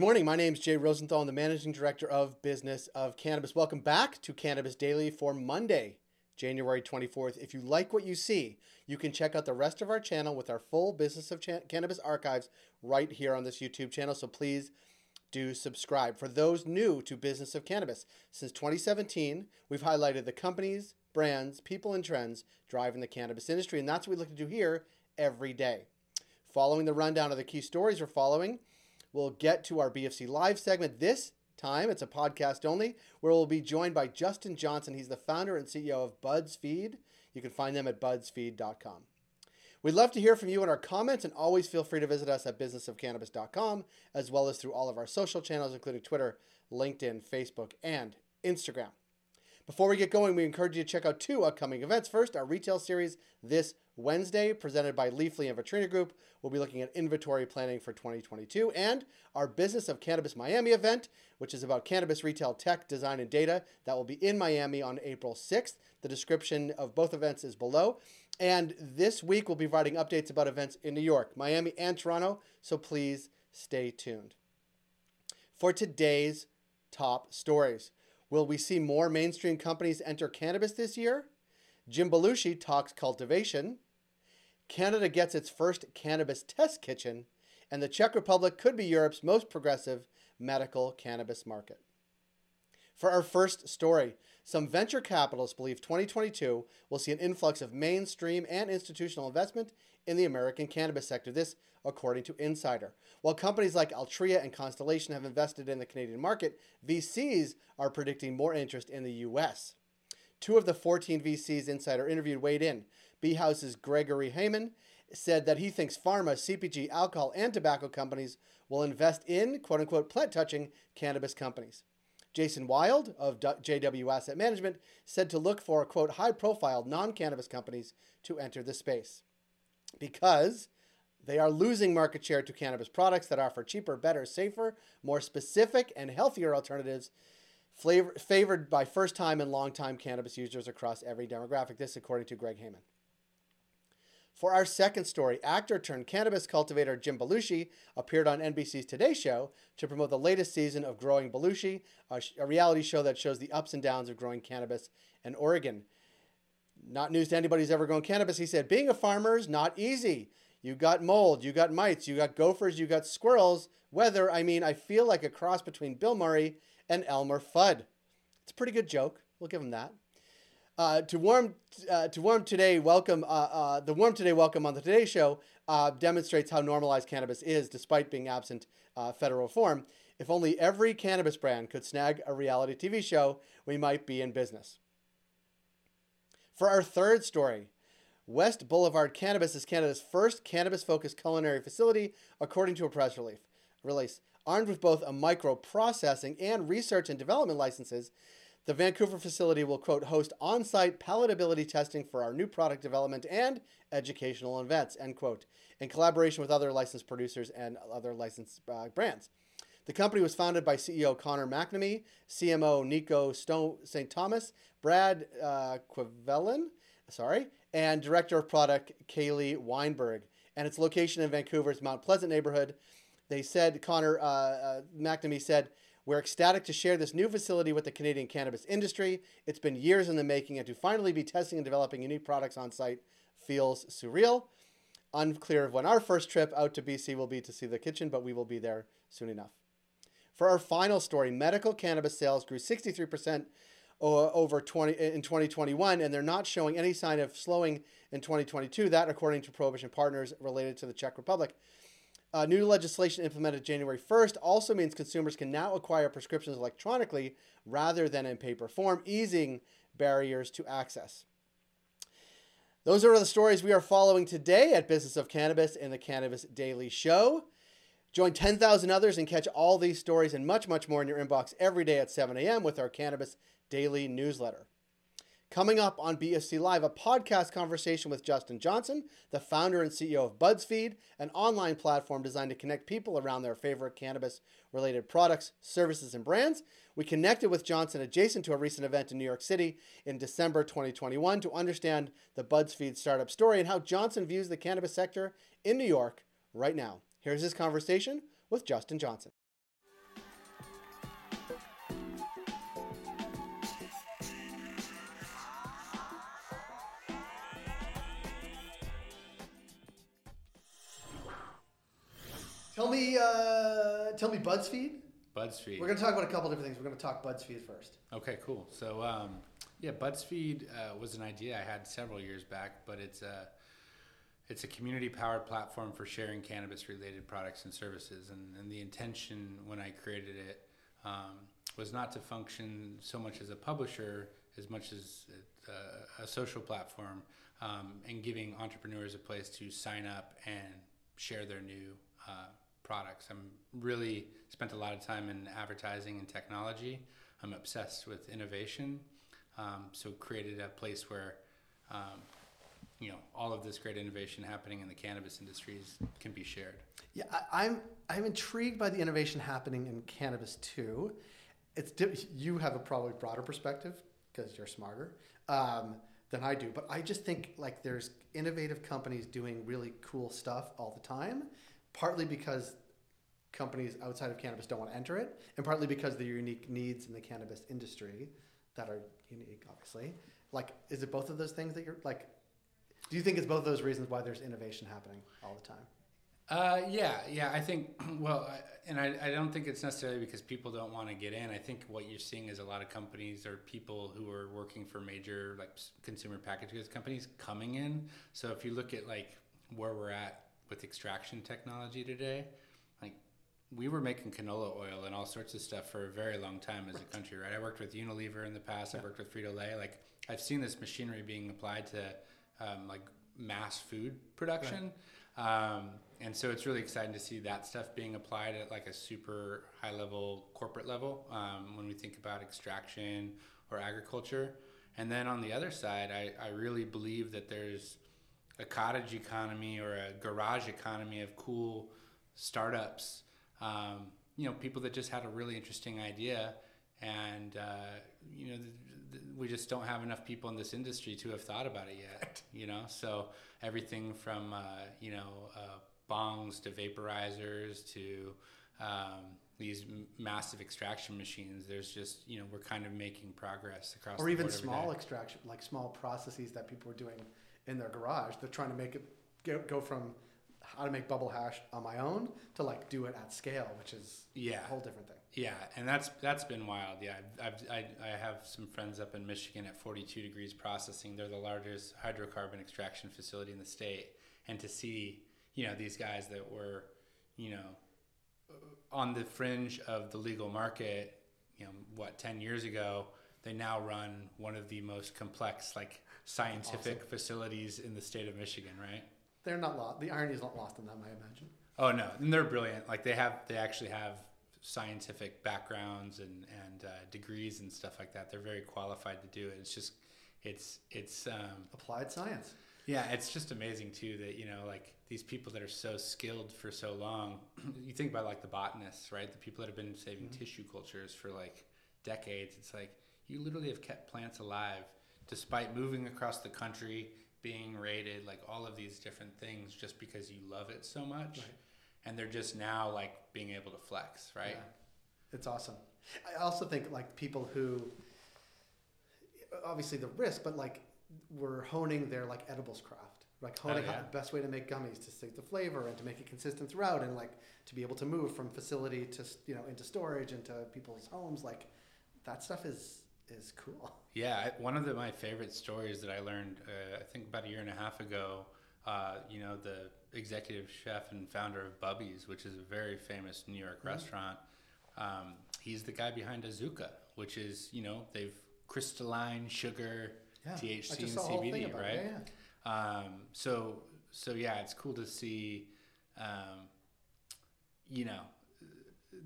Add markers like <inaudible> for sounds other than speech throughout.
Good morning. My name is Jay Rosenthal. I'm the Managing Director of Business of Cannabis. Welcome back to Cannabis Daily for Monday, January 24th. If you like what you see, you can check out the rest of our channel with our full Business of Cannabis archives right here on this YouTube channel. So please do subscribe. For those new to Business of Cannabis, since 2017, we've highlighted the companies, brands, people, and trends driving the cannabis industry. And that's what we look to do here every day. Following the rundown of the key stories we're following, We'll get to our BFC Live segment this time. It's a podcast only, where we'll be joined by Justin Johnson. He's the founder and CEO of BudsFeed. You can find them at budsfeed.com. We'd love to hear from you in our comments, and always feel free to visit us at businessofcannabis.com, as well as through all of our social channels, including Twitter, LinkedIn, Facebook, and Instagram. Before we get going, we encourage you to check out two upcoming events. First, our retail series this Wednesday, presented by Leafly and Vitrina Group. We'll be looking at inventory planning for 2022. And our Business of Cannabis Miami event, which is about cannabis retail tech, design, and data, that will be in Miami on April 6th. The description of both events is below. And this week, we'll be providing updates about events in New York, Miami, and Toronto. So please stay tuned. For today's top stories. Will we see more mainstream companies enter cannabis this year? Jim Belushi talks cultivation. Canada gets its first cannabis test kitchen, and the Czech Republic could be Europe's most progressive medical cannabis market. For our first story, some venture capitalists believe 2022 will see an influx of mainstream and institutional investment in the American cannabis sector. This, according to Insider. While companies like Altria and Constellation have invested in the Canadian market, VCs are predicting more interest in the U.S. Two of the 14 VCs Insider interviewed weighed in. House's Gregory Heyman said that he thinks pharma, CPG, alcohol, and tobacco companies will invest in quote unquote plant touching cannabis companies. Jason Wild of JW Asset Management said to look for quote high profile non cannabis companies to enter the space because they are losing market share to cannabis products that offer cheaper, better, safer, more specific, and healthier alternatives flavor, favored by first time and long time cannabis users across every demographic. This, according to Greg Heyman. For our second story, actor turned cannabis cultivator Jim Belushi appeared on NBC's Today Show to promote the latest season of Growing Belushi, a, a reality show that shows the ups and downs of growing cannabis in Oregon. Not news to anybody who's ever grown cannabis. He said, Being a farmer is not easy. You got mold, you got mites, you got gophers, you got squirrels. Weather, I mean, I feel like a cross between Bill Murray and Elmer Fudd. It's a pretty good joke. We'll give him that. Uh, to warm uh, to warm today welcome uh, uh the warm today welcome on the Today Show uh, demonstrates how normalized cannabis is despite being absent uh, federal reform. If only every cannabis brand could snag a reality TV show, we might be in business. For our third story, West Boulevard Cannabis is Canada's first cannabis focused culinary facility, according to a press release. Armed with both a micro processing and research and development licenses, the Vancouver facility will, quote, host on site palatability testing for our new product development and educational events, end quote, in collaboration with other licensed producers and other licensed uh, brands. The company was founded by CEO Connor McNamee, CMO Nico St. Thomas, Brad uh, Quivelen, sorry, and Director of Product Kaylee Weinberg. And its location in Vancouver's Mount Pleasant neighborhood. They said, Connor uh, uh, McNamee said, we're ecstatic to share this new facility with the Canadian cannabis industry. It's been years in the making, and to finally be testing and developing unique products on site feels surreal. Unclear of when our first trip out to BC will be to see the kitchen, but we will be there soon enough. For our final story, medical cannabis sales grew 63% over 20 in 2021 and they're not showing any sign of slowing in 2022 that according to prohibition partners related to the czech republic uh, new legislation implemented January 1st also means consumers can now acquire prescriptions electronically rather than in paper form, easing barriers to access. Those are the stories we are following today at Business of Cannabis and the Cannabis Daily Show. Join 10,000 others and catch all these stories and much, much more in your inbox every day at 7 a.m. with our Cannabis Daily newsletter. Coming up on BSC Live, a podcast conversation with Justin Johnson, the founder and CEO of BudsFeed, an online platform designed to connect people around their favorite cannabis related products, services, and brands. We connected with Johnson adjacent to a recent event in New York City in December 2021 to understand the BudsFeed startup story and how Johnson views the cannabis sector in New York right now. Here's his conversation with Justin Johnson. Tell me, uh, tell me, BudsFeed. BudsFeed. We're going to talk about a couple different things. We're going to talk BudsFeed first. Okay, cool. So, um, yeah, BudsFeed uh, was an idea I had several years back, but it's a it's a community-powered platform for sharing cannabis-related products and services. And, and the intention when I created it um, was not to function so much as a publisher as much as a, a social platform um, and giving entrepreneurs a place to sign up and share their new uh, products. I'm really spent a lot of time in advertising and technology. I'm obsessed with innovation, um, so created a place where um, you know all of this great innovation happening in the cannabis industries can be shared. Yeah, I, I'm I'm intrigued by the innovation happening in cannabis too. It's you have a probably broader perspective because you're smarter um, than I do, but I just think like there's innovative companies doing really cool stuff all the time. Partly because companies outside of cannabis don't want to enter it, and partly because are unique needs in the cannabis industry that are unique, obviously. Like, is it both of those things that you're like? Do you think it's both of those reasons why there's innovation happening all the time? Uh, yeah, yeah. I think <clears throat> well, I, and I, I don't think it's necessarily because people don't want to get in. I think what you're seeing is a lot of companies or people who are working for major like consumer packaged goods companies coming in. So if you look at like where we're at with extraction technology today, like we were making canola oil and all sorts of stuff for a very long time as a country, right? I worked with Unilever in the past. Yeah. I worked with Frito Lay. Like I've seen this machinery being applied to um, like mass food production. Um, and so it's really exciting to see that stuff being applied at like a super high level corporate level um, when we think about extraction or agriculture. And then on the other side, I, I really believe that there's a cottage economy or a garage economy of cool startups. Um, you know, people that just had a really interesting idea, and uh, you know, th- th- we just don't have enough people in this industry to have thought about it yet. You know, so everything from uh, you know uh, bongs to vaporizers to um, these m- massive extraction machines. There's just you know we're kind of making progress across. or even small extraction, like small processes that people are doing in their garage. They're trying to make it go, go from how to make bubble hash on my own to like do it at scale, which is Yeah. a whole different thing. Yeah, and that's that's been wild. Yeah, I've, I've, I, I have some friends up in Michigan at 42 degrees processing. They're the largest hydrocarbon extraction facility in the state, and to see you know these guys that were you know on the fringe of the legal market, you know what 10 years ago, they now run one of the most complex like scientific facilities in the state of Michigan, right? They're not lost. The irony is not lost on them, I imagine. Oh no, and they're brilliant. Like they have, they actually have scientific backgrounds and and uh, degrees and stuff like that. They're very qualified to do it. It's just, it's it's um, Applied science. yeah, it's just amazing too that you know like these people that are so skilled for so long. <clears throat> you think about like the botanists, right? The people that have been saving tissue cultures for like decades. It's like you literally have kept plants alive despite moving across the country, being raided, like all of these different things, just because you love it so much. Right. And they're just now like being able to flex, right? Yeah. It's awesome. I also think like people who obviously the risk, but like we're honing their like edibles craft, like oh, honing how yeah. the best way to make gummies to save the flavor and to make it consistent throughout, and like to be able to move from facility to you know into storage into people's homes. Like that stuff is is cool. <laughs> Yeah, one of the, my favorite stories that I learned, uh, I think about a year and a half ago, uh, you know, the executive chef and founder of Bubby's, which is a very famous New York restaurant. Um, he's the guy behind Azuca, which is, you know, they've crystalline sugar, Yeah, THC, and just saw a whole thing CBD, it. right? Yeah. Um, so so yeah, it's cool to see, um, you know,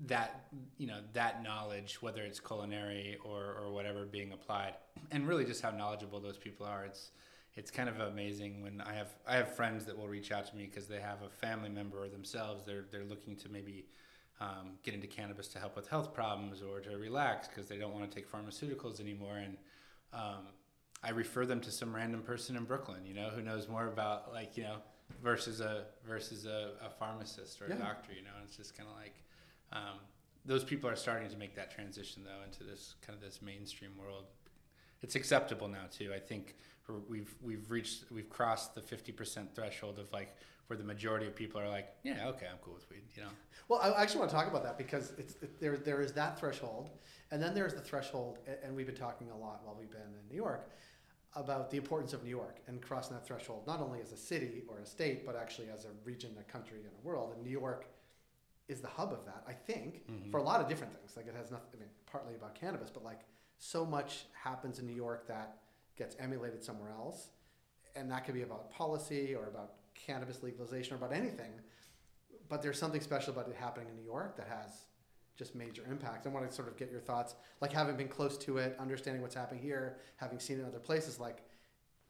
that you know that knowledge, whether it's culinary or or whatever, being applied, and really just how knowledgeable those people are. It's it's kind of amazing when I have I have friends that will reach out to me because they have a family member or themselves they're they're looking to maybe um, get into cannabis to help with health problems or to relax because they don't want to take pharmaceuticals anymore and um, I refer them to some random person in Brooklyn, you know, who knows more about like you know versus a versus a, a pharmacist or a Yeah. doctor, you know. And it's just kind of like um, those people are starting to make that transition though into this kind of this mainstream world. It's acceptable now too. I think we've we've reached we've crossed the fifty percent threshold of like where the majority of people are like, yeah, okay, I'm cool with weed, you know. Well, I actually want to talk about that because it's it, there. There is that threshold, and then there's the threshold, and we've been talking a lot while we've been in New York about the importance of New York and crossing that threshold, not only as a city or a state, but actually as a region, a country, and a world. And New York is the hub of that, I think, Mhm. for a lot of different things. Like it has nothing. I mean, partly about cannabis, but like so much happens in New York that gets emulated somewhere else, and that could be about policy or about cannabis legalization or about anything. But there's something special about it happening in New York that has just major impact. I want to sort of get your thoughts, like having been close to it, understanding what's happening here, having seen it in other places. Like,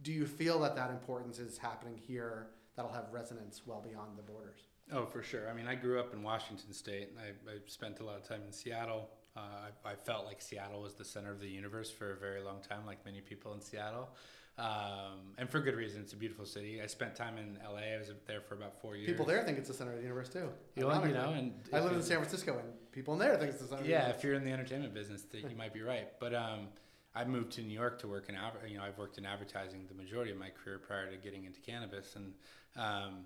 do you feel that that importance is happening here that'll have resonance well beyond the borders? Oh, for sure. I mean, I grew up in Washington State. and I, I spent a lot of time in Seattle. Uh, I, I felt like Seattle was the center of the universe for a very long time, like many people in Seattle. Um, and for good reason. It's a beautiful city. I spent time in LA. I was there for about four years. People there think it's the center of the universe too. You, want- you know, and I live in San Francisco, and people in there think it's the center. of the Yeah, universe. if you're in the entertainment business, that you might be right. But um, I moved to New York to work in you know I've worked in advertising the majority of my career prior to getting into cannabis, and um,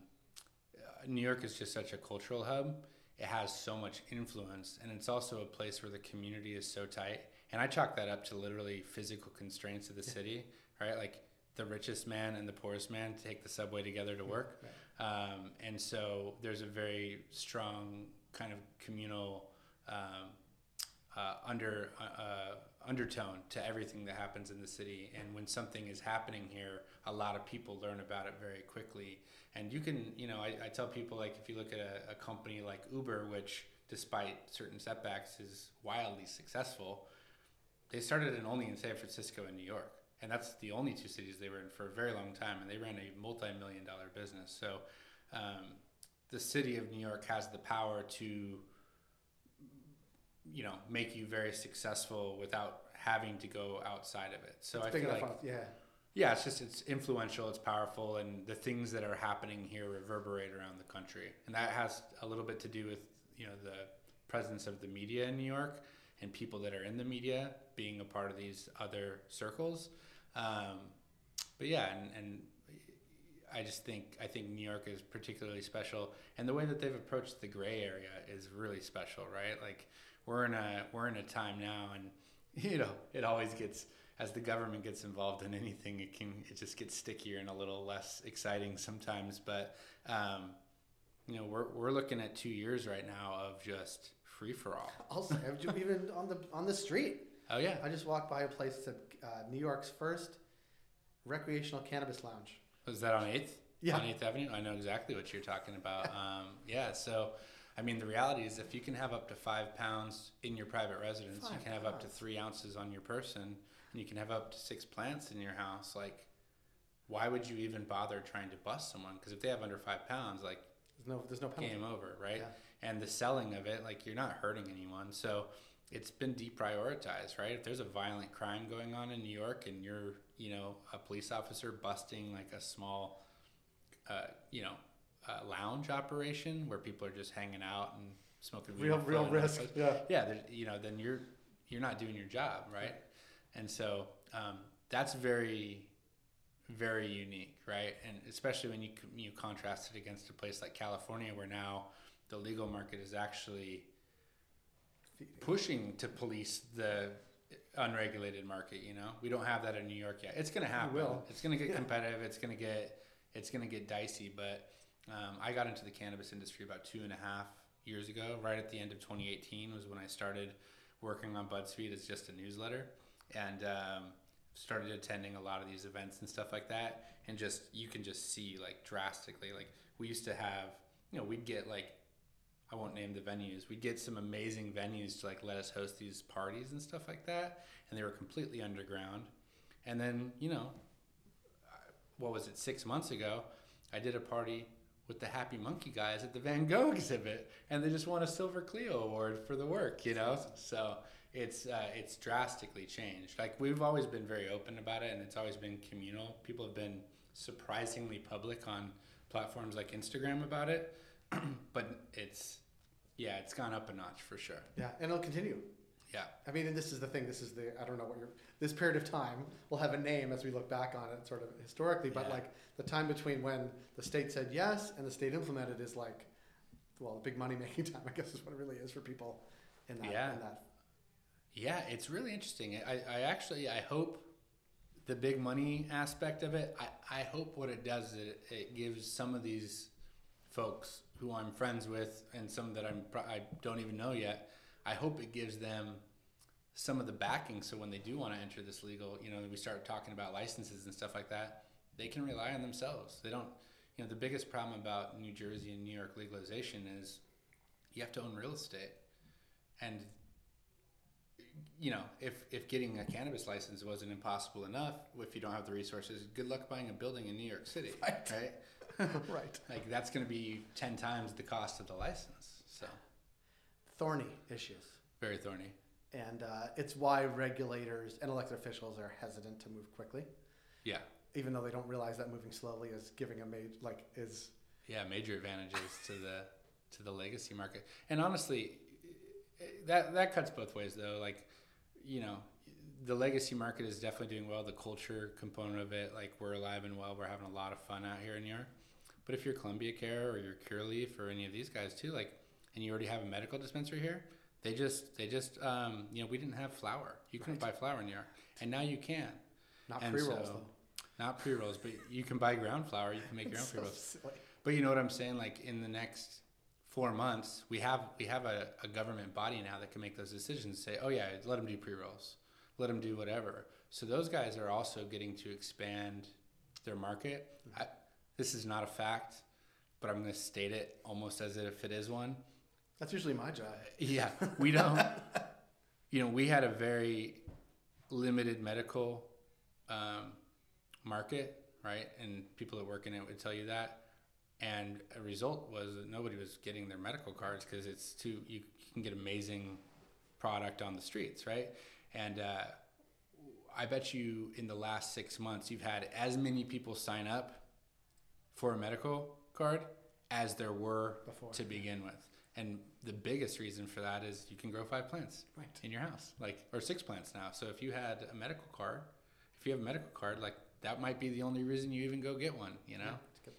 New York is just such a cultural hub. It has so much influence, and it's also a place where the community is so tight. And I chalk that up to literally physical constraints of the city, right? Like the richest man and the poorest man take the subway together to work. Um, and so there's a very strong kind of communal um, uh, under uh, uh, undertone to everything that happens in the city. And when something is happening here, a lot of people learn about it very quickly. And you can, you know, I, I tell people like if you look at a, a company like Uber, which despite certain setbacks is wildly successful, they started in only in San Francisco and New York. And that's the only two cities they were in for a very long time, and they ran a multi-million dollar business. So, um, the city of New York has the power to, you know, make you very successful without having to go outside of it. So it's I feel like yeah. yeah, it's just it's influential, it's powerful, and the things that are happening here reverberate around the country, and that has a little bit to do with you know the presence of the media in New York and people that are in the media being a part of these other circles. Um, but yeah, and, and I just think I think New York is particularly special, and the way that they've approached the gray area is really special, right? Like we're in a we're in a time now, and <laughs> you know it always gets as the government gets involved in anything, it can it just gets stickier and a little less exciting sometimes. But um, you know we're we're looking at two years right now of just free for all. <laughs> Also, have you <laughs> even on the on the street, Oh yeah, I just walked by a place that uh, New York's first recreational cannabis lounge. was that on Eighth? Yeah. on Eighth Avenue. I know exactly what you're talking about. um, yeah, so. I mean, the reality is, if you can have up to five pounds in your private residence, you can have up to three ounces on your person, and you can have up to six plants in your house. Like, why would you even bother trying to bust someone? Because if they have under five pounds, like, There's no there's no penalty. game over, right? Yeah. And the selling of it, like, you're not hurting anyone. So it's been deprioritized, right? If there's a violent crime going on in New York and you're, you know, a police officer busting like a small, uh, you know, uh, lounge operation where people are just hanging out and smoking Real real risk. Yeah. yeah, you know, then you're you're not doing your job, right? And so um, that's very very unique, right? And especially when you you contrast it against a place like California, where now the legal market is actually pushing to police the unregulated market. You know, we don't have that in New York yet. It's going to happen. It's going to get Yeah. competitive. It's going to get it's going to get dicey. But um, I got into the cannabis industry about two and a half years ago. Right at the end of 2018 was when I started working on BudsFeed as just a newsletter, and um, started attending a lot of these events and stuff like that. And just you can just see like drastically. Like we used to have, you know, we'd get like I won't name the venues. We'd get some amazing venues to like let us host these parties and stuff like that, and they were completely underground. And then you know, what was it? Six months ago, I did a party with the Happy Monkey guys at the Van Gogh exhibit, and they just won a Silver Clio award for the work. You know, so it's uh, it's drastically changed. Like we've always been very open about it, and it's always been communal. People have been surprisingly public on platforms like Instagram about it, <clears throat> but it's yeah, it's gone up a notch for sure. Yeah, and it'll continue. Yeah. I mean, and this is the thing. This is the I don't know what your this period of time will have a name as we look back on it, sort of historically. But Yeah. like the time between when the state said yes and the state implemented is like, well, the big money making <laughs> time. I guess is what it really is for people in that. Yeah. In that. Yeah, it's really interesting. I, I actually I hope the big money aspect of it. I, I hope what it does is it, it gives some of these folks who I'm friends with and some that I'm I don't even know yet. I hope it gives them some of the backing so when they do want to enter this legal, you know, we start talking about licenses and stuff like that, they can rely on themselves. They don't, you know, the biggest problem about New Jersey and New York legalization is you have to own real estate. And you know, if if getting a cannabis license wasn't impossible enough, if you don't have the resources, good luck buying a building in New York City, <laughs> Right. right? <laughs> right. like that's going to be ten times the cost of the license. So Thorny issues. very thorny. And uh, it's why regulators and elected officials are hesitant to move quickly, Yeah, even though they don't realize that moving slowly is giving a major like is yeah, major advantages to the to the legacy market. And honestly, that that cuts both ways though. Like, you know, the legacy market is definitely doing well. The culture component of it, like we're alive and well. We're having a lot of fun out here in New York. But if you're Columbia Care or you're Curaleaf or any of these guys too, like, and you already have a medical dispensary here, they just they just um, you know we didn't have flour. You couldn't buy flour in New York, and now you can. not pre rolls so- though. Not pre rolls, but you can buy ground flour. You can make <laughs> your own It's pre so rolls. silly. But you know what I'm saying? Like in the next four months, we have we have a, a government body now that can make those decisions. Say, oh yeah, let them do pre rolls, let them do whatever. So those guys are also getting to expand their market. I, this is not a fact, but I'm going to state it almost as if it is one. That's usually my job. Yeah, we don't. you know, we had a very limited medical um, market, right? And people that work in it would tell you that. And a result was that nobody was getting their medical cards because it's too. You, can get amazing product on the streets, right? And uh, I bet you in the last six months you've had as many people sign up for a medical card as there were Before. to begin with. And the biggest reason for that is you can grow five plants Right. in your house, like or six plants now. So if you had a medical card, if you have a medical card, like that might be the only reason you even go get one. You know. To get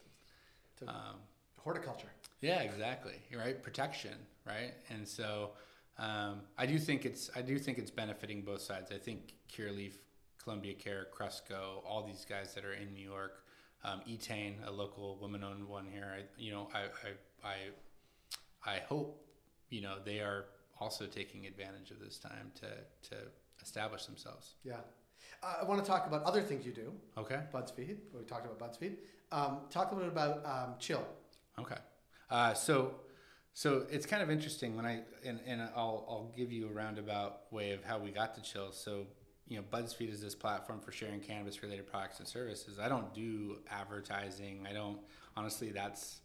the, to Um, horticulture. yeah, exactly. Right. Protection, right? And so um, I do think it's I do think it's benefiting both sides. I think Curaleaf, Columbia Care, Cresco, all these guys that are in New York, um, Etain, a local woman-owned one here. I, you know, I, I I I hope you know they are also taking advantage of this time to to establish themselves. Yeah. Uh, I want to talk about other things you do. Okay. BudsFeed. We talked about BudsFeed. Um, talk a little bit about um, Chill. Okay. Uh, so, so it's kind of interesting when I and, and I'll I'll give you a roundabout way of how we got to Chill. So, you know, BudsFeed is this platform for sharing cannabis related products and services. I don't do advertising. I don't honestly. That's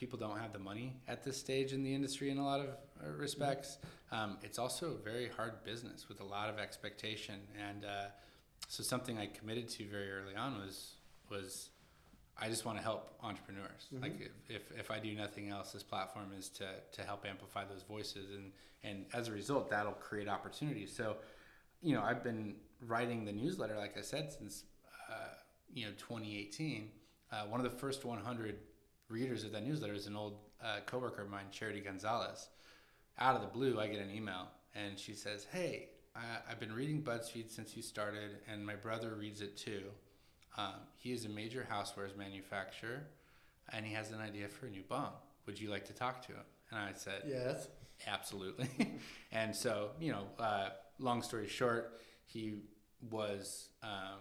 people don't have the money at this stage in the industry in a lot of uh, respects. Um, it's also a very hard business with a lot of expectation, and uh, so something I committed to very early on was was I just want to help entrepreneurs. Like if, if, if I do nothing else, this platform is to, to help amplify those voices. And, and as a result, that'll create opportunities. So, you know, I've been writing the newsletter, like I said, since, uh, you know, 2018. Uh, one of the first 100 readers of that newsletter is an old uh, coworker of mine, Charity Gonzalez. Out of the blue, I get an email and she says, Hey, I, I've been reading BudsFeed since you started, and my brother reads it too. Um, he is a major housewares manufacturer, and he has an idea for a new bomb. Would you like to talk to him? And I said, Yes. Absolutely. <laughs> and so, you know, uh, long story short, he was, um,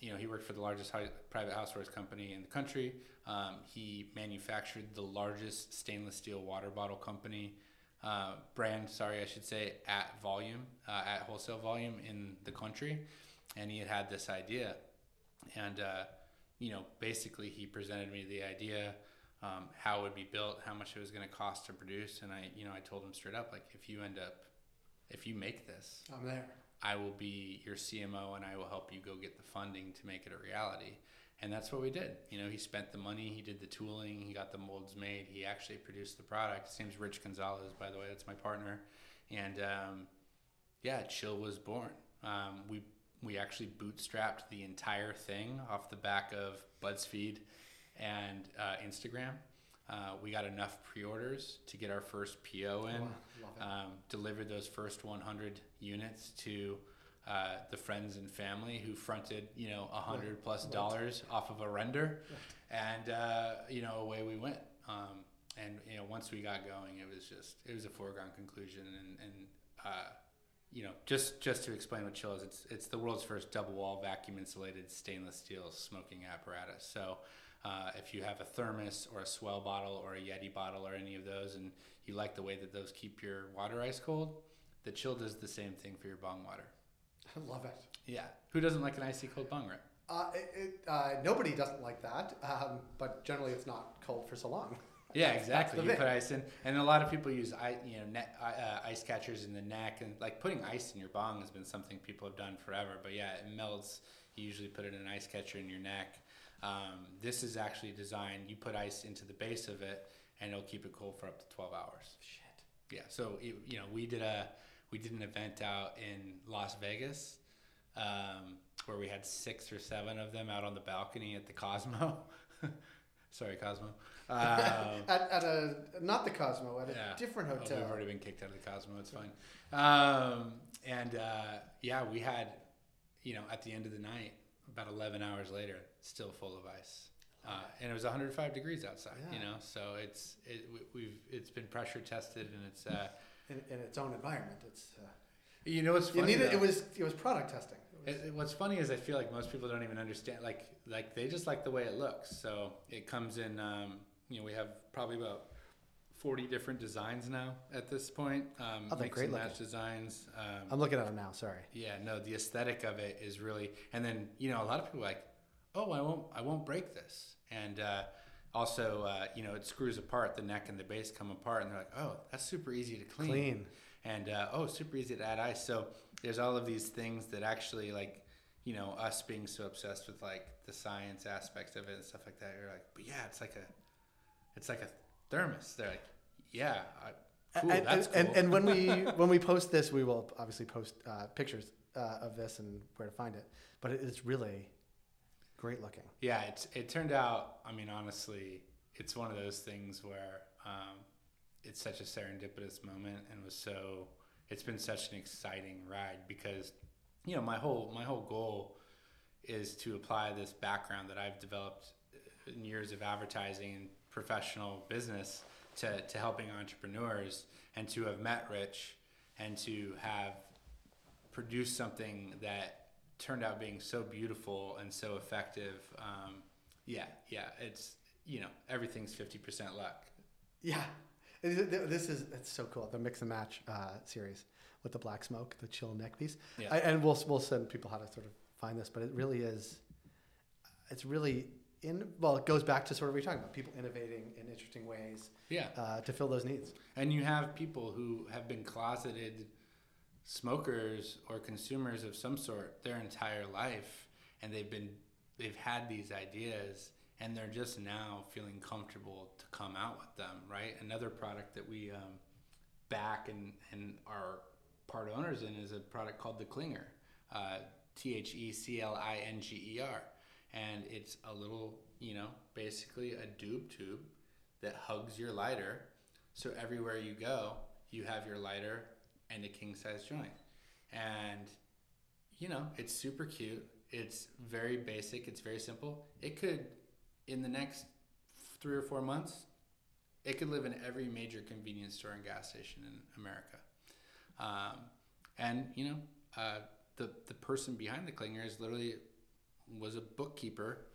you know, he worked for the largest hi- private housewares company in the country. Um, he manufactured the largest stainless steel water bottle company. Uh, brand, sorry, I should say, at volume, uh, at wholesale volume in the country, and he had had this idea, and uh, you know, basically he presented me the idea, um, how it would be built, how much it was going to cost to produce, and I, you know, I told him straight up, like, if you end up, if you make this, I'm there. I will be your CMO and I will help you go get the funding to make it a reality. And that's what we did. You know, he spent the money, he did the tooling, he got the molds made, he actually produced the product. His name's Rich Gonzalez, by the way, that's my partner. And, um, yeah, Chill was born. Um, we we actually bootstrapped the entire thing off the back of BudsFeed and uh, Instagram. Uh, we got enough pre-orders to get our first PO in. Wow. Um, delivered those first 100 units to uh, the friends and family who fronted, you know, a hundred plus Right. dollars off of a render, and uh, you know, away we went. Um, and you know, once we got going, it was just it was a foregone conclusion. And and uh, you know, just just to explain what Chill is, it's it's the world's first double wall vacuum insulated stainless steel smoking apparatus. So. Uh, if you have a thermos or a swell bottle or a Yeti bottle or any of those, and you like the way that those keep your water ice cold, the chill does the same thing for your bong water. I love it. Yeah. Who doesn't like an icy cold bong rip? Uh, it, it, uh, nobody doesn't like that, um, but generally it's not cold for so long. <laughs> Yeah, exactly. You put ice in, and a lot of people use you know, net, uh, ice catchers in the neck, and like putting ice in your bong has been something people have done forever. But yeah, it melts. You usually put it in an ice catcher in your neck. Um, this is actually designed. You put ice into the base of it, and it'll keep it cool for up to twelve hours. Shit. Yeah. So it, you know, we did a we did an event out in Las Vegas um, where we had six or seven of them out on the balcony at the Cosmo. <laughs> Sorry, Cosmo. Um, <laughs> At, at a not the Cosmo, at a yeah. different Oh, hotel. we've already been kicked out of the Cosmo. It's fine. Um, and uh, yeah, we had, you know, at the end of the night, about 11 hours later, still full of ice. Uh, and it was 105 degrees outside, you know, so it's it, we- we've it's been pressure tested and it's uh, in, in its own environment. It's uh, you know what's funny needed, it was it was product testing. It was- It- what's funny is I feel like most people don't even understand. Like, like they just like the way it looks. So it comes in. Um, you know, we have probably about forty different designs now at this point. Um, Oh, mix great match designs. Um, I'm looking at them now. Sorry. yeah, no, the aesthetic of it is really. And then you know, a lot of people like, oh, I won't, I won't break this. And uh, also, uh, you know, it screws apart. The neck and the base come apart, and they're like, oh, that's super easy to clean Clean. and uh, oh, super easy to add ice. So there's all of these things that actually like, you know, us being so obsessed with like the science aspects of it and stuff like that. You're like, but yeah, it's like a, it's like a thermos. They're like, yeah, I, cool, and, that's cool. and, and when we <laughs> when we post this, we will obviously post uh, pictures uh, of this and where to find it. But it is really great looking. yeah, it's it turned out. I mean, honestly, it's one of those things where um, it's such a serendipitous moment and was so. It's been such an exciting ride because, you know, my whole my whole goal is to apply this background that I've developed in years of advertising and professional business to, to helping entrepreneurs and to have met Rich and to have produced something that turned out being so beautiful and so effective. Um, yeah, yeah, it's, you know, everything's 50% luck. Yeah, this is it's so cool. The mix and match uh, series with the black smoke, the chill neck piece, Yeah. I, and we'll we'll send people how to sort of find this. But it really is, it's really in. Well, it goes back to sort of what you're talking about people innovating in interesting ways Yeah. uh, to fill those needs. And you have people who have been closeted smokers or consumers of some sort their entire life, and they've been they've had these ideas, and they're just now feeling comfortable to come out with them. Right. Another product that we um, back and and are part owners in is a product called the Klinger, uh, T H E C L I N G E R, and it's a little you know basically a dube tube that hugs your lighter so everywhere you go, you have your lighter and a king size joint. And you know, it's super cute. It's very basic, it's very simple. It could in the next 3 or 4 months, it could live in every major convenience store and gas station in America. Um, and you know, uh, the the person behind the Klinger is literally was a bookkeeper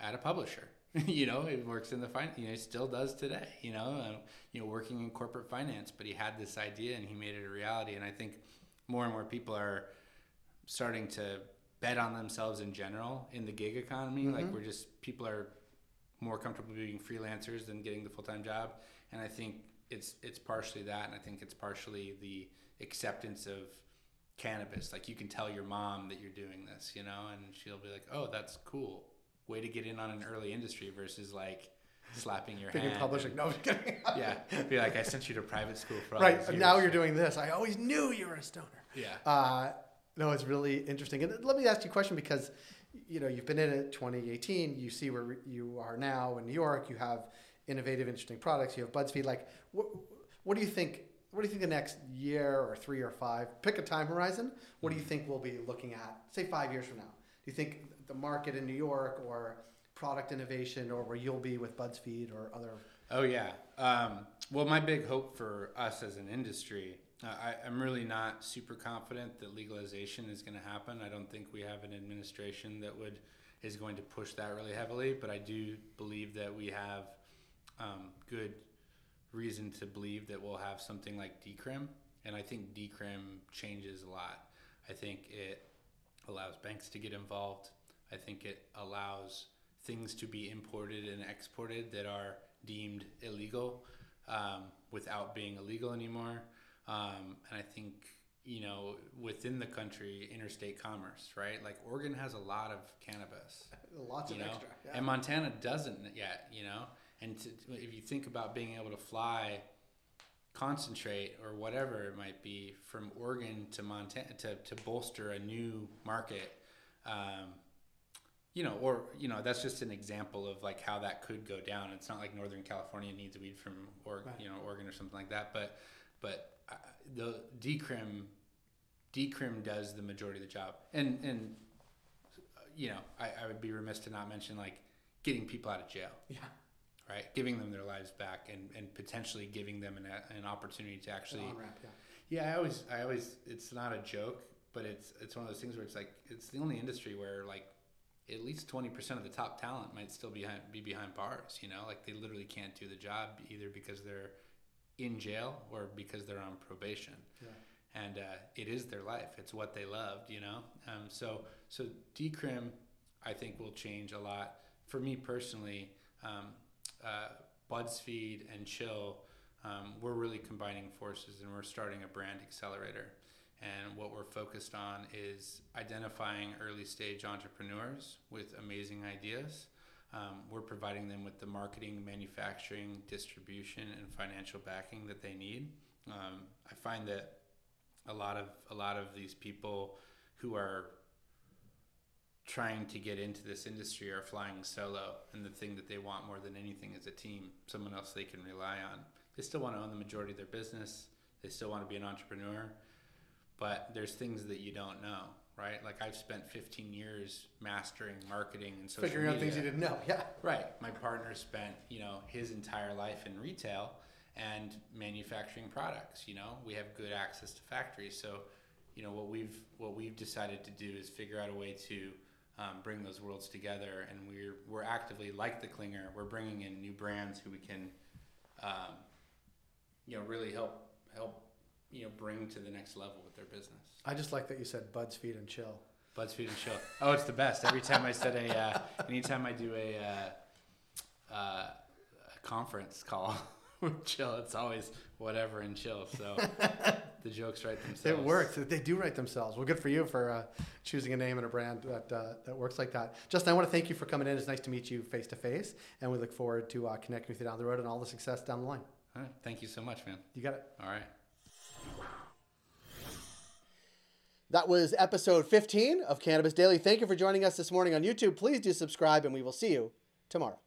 at a publisher. <laughs> you know, he works in the finance, You know, he still does today. You know, uh, you know, working in corporate finance, but he had this idea and he made it a reality. And I think more and more people are starting to bet on themselves in general in the gig economy. Like we're just people are more comfortable being freelancers than getting the full time job. And I think it's it's partially that, and I think it's partially the acceptance of cannabis. Like you can tell your mom that you're doing this, you know, and she'll be like, "Oh, that's cool. Way to get in on an early industry." Versus like slapping your hand. in publishing, no, I'm kidding. <laughs> yeah, be like, "I sent you to private school for all right now you're doing this. I always knew you were a stoner. Yeah. Uh, no, it's really interesting. And let me ask you a question because, you know, you've been in it 2018. You see where you are now in New York. You have innovative, interesting products. You have BudsFeed. Like, what, what do you think? What do you think the next year or three or five? Pick a time horizon. What do you think we'll be looking at? Say five years from now. Do you think the market in New York or product innovation or where you'll be with BudsFeed or other? Oh yeah. Um, well, my big hope for us as an industry, uh, I, I'm really not super confident that legalization is going to happen. I don't think we have an administration that would is going to push that really heavily, but I do believe that we have um, good reason to believe that we'll have something like decrim, and I think decrim changes a lot. I think it allows banks to get involved. I think it allows things to be imported and exported that are deemed illegal um, without being illegal anymore. Um, and I think you know within the country, interstate commerce, right? Like Oregon has a lot of cannabis, lots of know? extra, yeah. and Montana doesn't yet. You know, and to, if you think about being able to fly concentrate or whatever it might be from Oregon to Montana to, to bolster a new market. Um, you know, or you know, that's just an example of like how that could go down. It's not like Northern California needs weed from Oregon, right. you know, Oregon or something like that. But but uh, the decrim decrim does the majority of the job, and and you know, I, I would be remiss to not mention like getting people out of jail. Yeah right? Giving them their lives back and, and potentially giving them an, an opportunity to actually. Ramp, yeah. yeah, I always, I always, it's not a joke, but it's it's one of those things where it's like it's the only industry where like at least twenty percent of the top talent might still be behind, be behind bars. You know, like they literally can't do the job either because they're in jail or because they're on probation. Yeah. And uh, it is their life. It's what they loved, you know. Um, so so decrim, I think will change a lot for me personally. Um, uh, BudsFeed and Chill, um, we're really combining forces and we're starting a brand accelerator. And what we're focused on is identifying early stage entrepreneurs with amazing ideas. Um, we're providing them with the marketing, manufacturing, distribution, and financial backing that they need. Um, I find that a lot of a lot of these people who are trying to get into this industry are flying solo and the thing that they want more than anything is a team someone else they can rely on they still want to own the majority of their business they still want to be an entrepreneur but there's things that you don't know right like i've spent 15 years mastering marketing and social figuring media. out things you didn't know <laughs> yeah right my partner spent you know his entire life in retail and manufacturing products you know we have good access to factories so you know what we've what we've decided to do is figure out a way to um, bring those worlds together. And we're we're actively like the Klinger. We're bringing in new brands who we can, um, you know, really help help you know bring to the next level with their business. I just like that you said buds feed and chill. Buds feed and chill. Oh, it's the best. Every time I said a, uh, anytime I do a, uh, uh, a conference call. <laughs> With chill. It's always whatever and chill. So <laughs> the jokes write themselves. It works. They do write themselves. Well, good for you for uh, choosing a name and a brand that uh, that works like that. Justin, I want to thank you for coming in. It's nice to meet you face to face, and we look forward to uh, connecting with you down the road and all the success down the line. All right. Thank you so much, man. You got it. All right. That was episode 15 of Cannabis Daily. Thank you for joining us this morning on YouTube. Please do subscribe, and we will see you tomorrow.